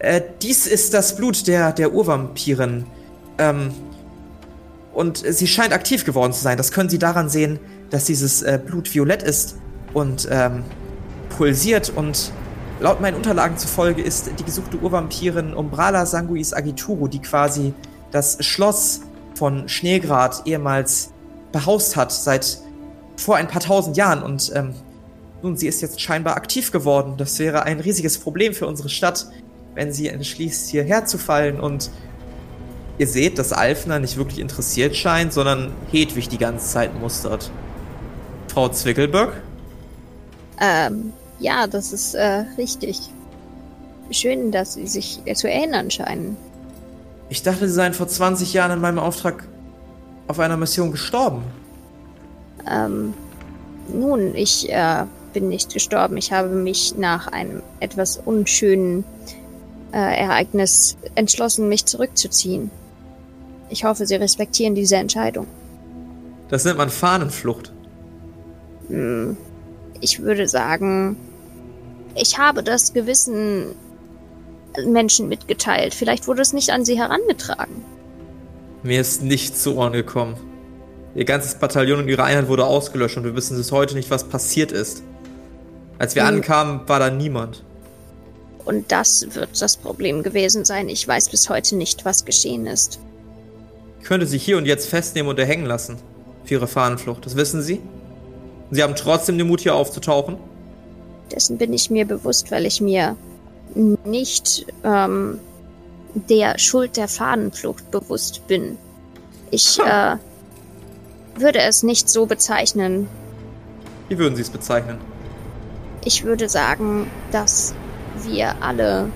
Äh, dies ist das Blut der, der Urvampiren. Ähm, und sie scheint aktiv geworden zu sein. Das können Sie daran sehen, dass dieses äh, Blut violett ist und ähm, pulsiert. Und laut meinen Unterlagen zufolge ist die gesuchte Urvampirin Umbrala Sanguis Agituru, die quasi das Schloss von Schneegrad ehemals behaust hat, seit vor ein paar tausend Jahren. Und ähm, nun, sie ist jetzt scheinbar aktiv geworden. Das wäre ein riesiges Problem für unsere Stadt, wenn sie entschließt, hierher zu fallen und Ihr seht, dass Alfner nicht wirklich interessiert scheint, sondern Hedwig die ganze Zeit mustert. Frau Zwickelböck? Ähm, ja, das ist äh, richtig. Schön, dass Sie sich zu erinnern scheinen. Ich dachte, Sie seien vor 20 Jahren in meinem Auftrag auf einer Mission gestorben. Ähm, nun, ich äh, bin nicht gestorben. Ich habe mich nach einem etwas unschönen äh, Ereignis entschlossen, mich zurückzuziehen. Ich hoffe, Sie respektieren diese Entscheidung. Das nennt man Fahnenflucht. Hm, Ich würde sagen, ich habe das gewissen Menschen mitgeteilt. Vielleicht wurde es nicht an Sie herangetragen. Mir ist nichts zu Ohren gekommen. Ihr ganzes Bataillon und ihre Einheit wurde ausgelöscht und wir wissen bis heute nicht, was passiert ist. Als wir Hm. ankamen, war da niemand. Und das wird das Problem gewesen sein. Ich weiß bis heute nicht, was geschehen ist. Ich könnte sie hier und jetzt festnehmen und erhängen lassen. Für ihre Fahnenflucht. Das wissen Sie? Und Sie haben trotzdem den Mut, hier aufzutauchen? Dessen bin ich mir bewusst, weil ich mir nicht ähm, der Schuld der Fahnenflucht bewusst bin. Ich äh, würde es nicht so bezeichnen. Wie würden Sie es bezeichnen? Ich würde sagen, dass wir alle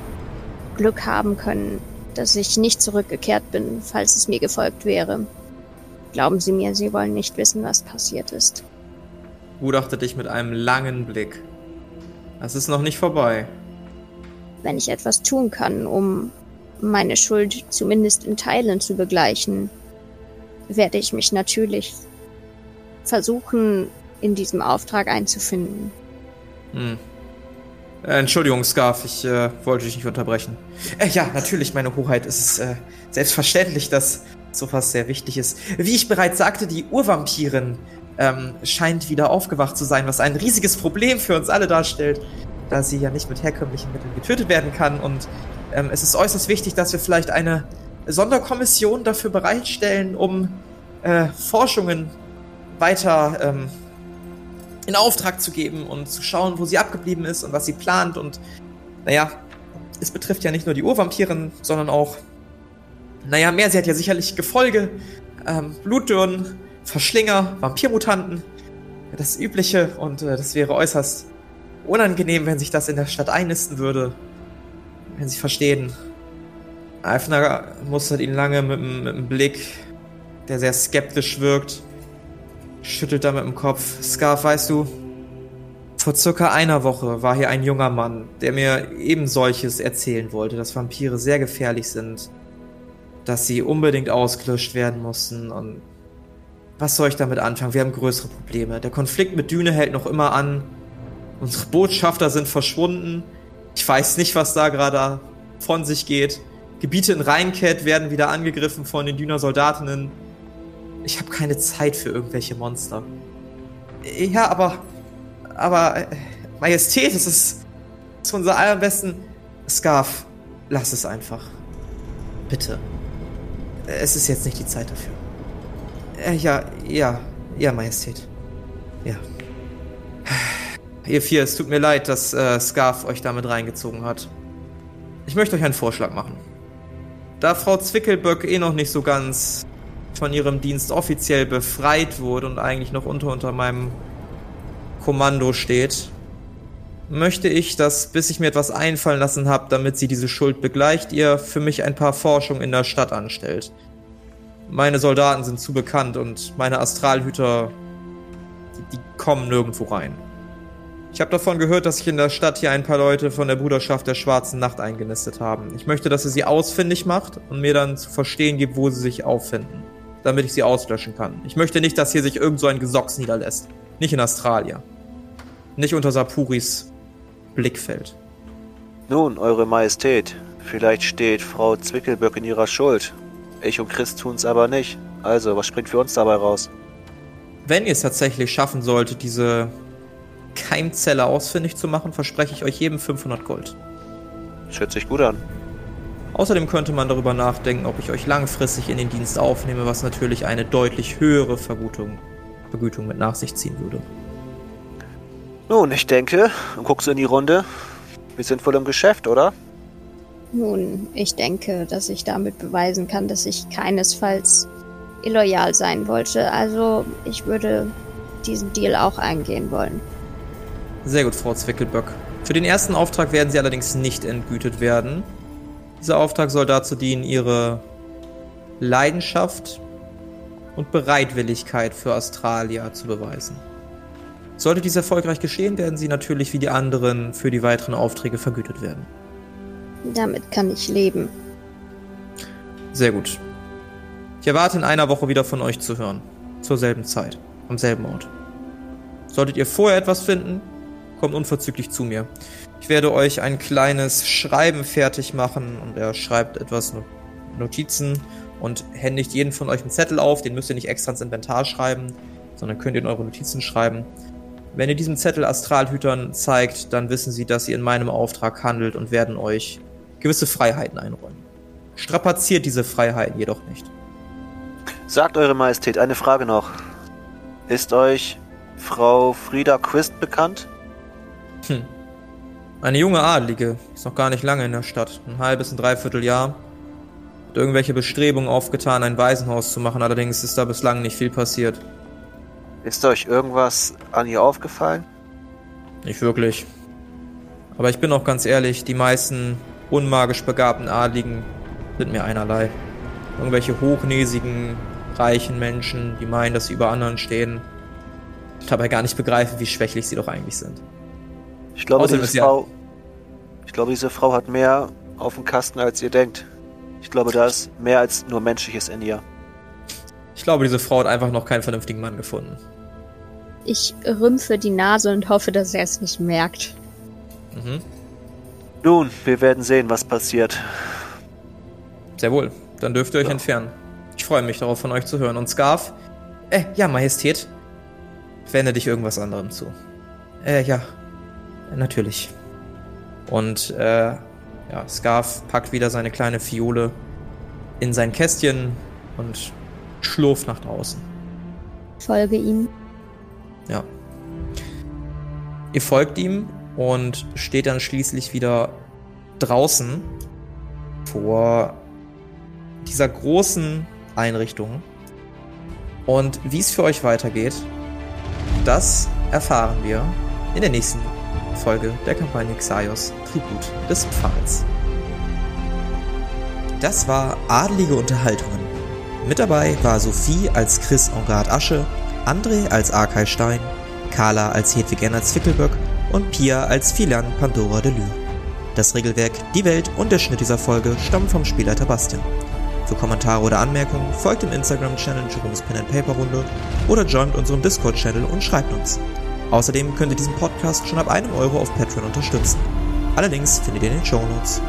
Glück haben können, dass ich nicht zurückgekehrt bin, falls es mir gefolgt wäre. Glauben Sie mir, Sie wollen nicht wissen, was passiert ist. Gutachte dich mit einem langen Blick. Es ist noch nicht vorbei. Wenn ich etwas tun kann, um meine Schuld zumindest in Teilen zu begleichen, werde ich mich natürlich versuchen, in diesem Auftrag einzufinden. Hm. Äh, Entschuldigung, Scarf, ich äh, wollte dich nicht unterbrechen. Äh, ja, natürlich, meine Hoheit. Es ist äh, selbstverständlich, dass sowas sehr wichtig ist. Wie ich bereits sagte, die Urvampirin ähm, scheint wieder aufgewacht zu sein, was ein riesiges Problem für uns alle darstellt, da sie ja nicht mit herkömmlichen Mitteln getötet werden kann. Und ähm, es ist äußerst wichtig, dass wir vielleicht eine Sonderkommission dafür bereitstellen, um äh, Forschungen weiter ähm, in Auftrag zu geben und zu schauen, wo sie abgeblieben ist und was sie plant. Und naja, es betrifft ja nicht nur die Urvampiren, sondern auch, naja, mehr. Sie hat ja sicherlich Gefolge, ähm, Blutdürren, Verschlinger, Vampirmutanten. Das Übliche und äh, das wäre äußerst unangenehm, wenn sich das in der Stadt einnisten würde. Wenn Sie verstehen. Eifner mustert ihn lange mit, mit einem Blick, der sehr skeptisch wirkt. Schüttelt dann mit dem Kopf. Scarf, weißt du, vor circa einer Woche war hier ein junger Mann, der mir eben solches erzählen wollte, dass Vampire sehr gefährlich sind, dass sie unbedingt ausgelöscht werden mussten und was soll ich damit anfangen? Wir haben größere Probleme. Der Konflikt mit Düne hält noch immer an. Unsere Botschafter sind verschwunden. Ich weiß nicht, was da gerade von sich geht. Gebiete in Rheinket werden wieder angegriffen von den Düner Soldatinnen. Ich habe keine Zeit für irgendwelche Monster. Ja, aber. Aber. äh, Majestät, es ist. Es ist unser allerbesten. Scarf, lass es einfach. Bitte. Es ist jetzt nicht die Zeit dafür. Äh, ja, ja, ja, Majestät. Ja. Ihr vier, es tut mir leid, dass äh, Scarf euch damit reingezogen hat. Ich möchte euch einen Vorschlag machen. Da Frau Zwickelböck eh noch nicht so ganz von ihrem Dienst offiziell befreit wurde und eigentlich noch unter, unter meinem Kommando steht, möchte ich, dass, bis ich mir etwas einfallen lassen habe, damit sie diese Schuld begleicht, ihr für mich ein paar Forschungen in der Stadt anstellt. Meine Soldaten sind zu bekannt und meine Astralhüter, die, die kommen nirgendwo rein. Ich habe davon gehört, dass sich in der Stadt hier ein paar Leute von der Bruderschaft der Schwarzen Nacht eingenistet haben. Ich möchte, dass ihr sie ausfindig macht und mir dann zu verstehen gibt, wo sie sich auffinden, damit ich sie auslöschen kann. Ich möchte nicht, dass hier sich irgend so ein Gesocks niederlässt. Nicht in Australia. Nicht unter Sapuris Blickfeld. Nun, Eure Majestät, vielleicht steht Frau Zwickelböck in ihrer Schuld. Ich und Chris tun's aber nicht. Also, was springt für uns dabei raus? Wenn ihr es tatsächlich schaffen solltet, diese Keimzelle ausfindig zu machen, verspreche ich euch jedem 500 Gold. Das hört sich gut an. Außerdem könnte man darüber nachdenken, ob ich euch langfristig in den Dienst aufnehme, was natürlich eine deutlich höhere Vergütung, Vergütung mit nach sich ziehen würde. Nun, ich denke, und guckst du in die Runde, wir sind wohl im Geschäft, oder? Nun, ich denke, dass ich damit beweisen kann, dass ich keinesfalls illoyal sein wollte. Also ich würde diesen Deal auch eingehen wollen. Sehr gut, Frau Zwickelböck. Für den ersten Auftrag werden Sie allerdings nicht entgütet werden. Dieser Auftrag soll dazu dienen, Ihre Leidenschaft und Bereitwilligkeit für Australia zu beweisen. Sollte dies erfolgreich geschehen, werden Sie natürlich wie die anderen für die weiteren Aufträge vergütet werden. Damit kann ich leben. Sehr gut. Ich erwarte in einer Woche wieder von euch zu hören. Zur selben Zeit. Am selben Ort. Solltet ihr vorher etwas finden, kommt unverzüglich zu mir. Ich werde euch ein kleines Schreiben fertig machen und er schreibt etwas No- Notizen und händigt jeden von euch einen Zettel auf. Den müsst ihr nicht extra ins Inventar schreiben, sondern könnt ihr in eure Notizen schreiben. Wenn ihr diesen Zettel Astralhütern zeigt, dann wissen sie, dass ihr in meinem Auftrag handelt und werden euch gewisse Freiheiten einräumen. Strapaziert diese Freiheiten jedoch nicht. Sagt Eure Majestät, eine Frage noch. Ist euch Frau Frieda Quist bekannt? Eine junge Adlige, ist noch gar nicht lange in der Stadt, ein halbes, ein Dreivierteljahr. Hat irgendwelche Bestrebungen aufgetan, ein Waisenhaus zu machen, allerdings ist da bislang nicht viel passiert. Ist euch irgendwas an ihr aufgefallen? Nicht wirklich. Aber ich bin auch ganz ehrlich, die meisten unmagisch begabten Adligen sind mir einerlei. Irgendwelche hochnäsigen, reichen Menschen, die meinen, dass sie über anderen stehen, dabei gar nicht begreifen, wie schwächlich sie doch eigentlich sind. Ich glaube, Außerdem diese Frau. Ich glaube, diese Frau hat mehr auf dem Kasten, als ihr denkt. Ich glaube, da ist mehr als nur Menschliches in ihr. Ich glaube, diese Frau hat einfach noch keinen vernünftigen Mann gefunden. Ich rümpfe die Nase und hoffe, dass er es nicht merkt. Mhm. Nun, wir werden sehen, was passiert. Sehr wohl. Dann dürft ihr euch Ja. entfernen. Ich freue mich darauf, von euch zu hören. Und Scarf? Äh, ja, Majestät. Wende dich irgendwas anderem zu. Äh, ja. Natürlich. Und, äh, ja, Scarf packt wieder seine kleine Fiole in sein Kästchen und schlurft nach draußen. Folge ihm. Ja. Ihr folgt ihm und steht dann schließlich wieder draußen vor dieser großen Einrichtung. Und wie es für euch weitergeht, das erfahren wir in der nächsten Folge der Kampagne Xaios Tribut des Pfahls. Das war Adelige Unterhaltungen. Mit dabei war Sophie als Chris Engard Asche, André als Arkay Stein, Carla als Hedwig Enner Zwickelböck und Pia als Philan Pandora de Lure. Das Regelwerk, die Welt und der Schnitt dieser Folge stammen vom Spielleiter Bastian. Für Kommentare oder Anmerkungen folgt dem Instagram-Channel Jerome's Pen and Paper Runde oder joint unserem Discord-Channel und schreibt uns. Außerdem könnt ihr diesen Podcast schon ab einem Euro auf Patreon unterstützen. Alle Links findet ihr in den Show Notes.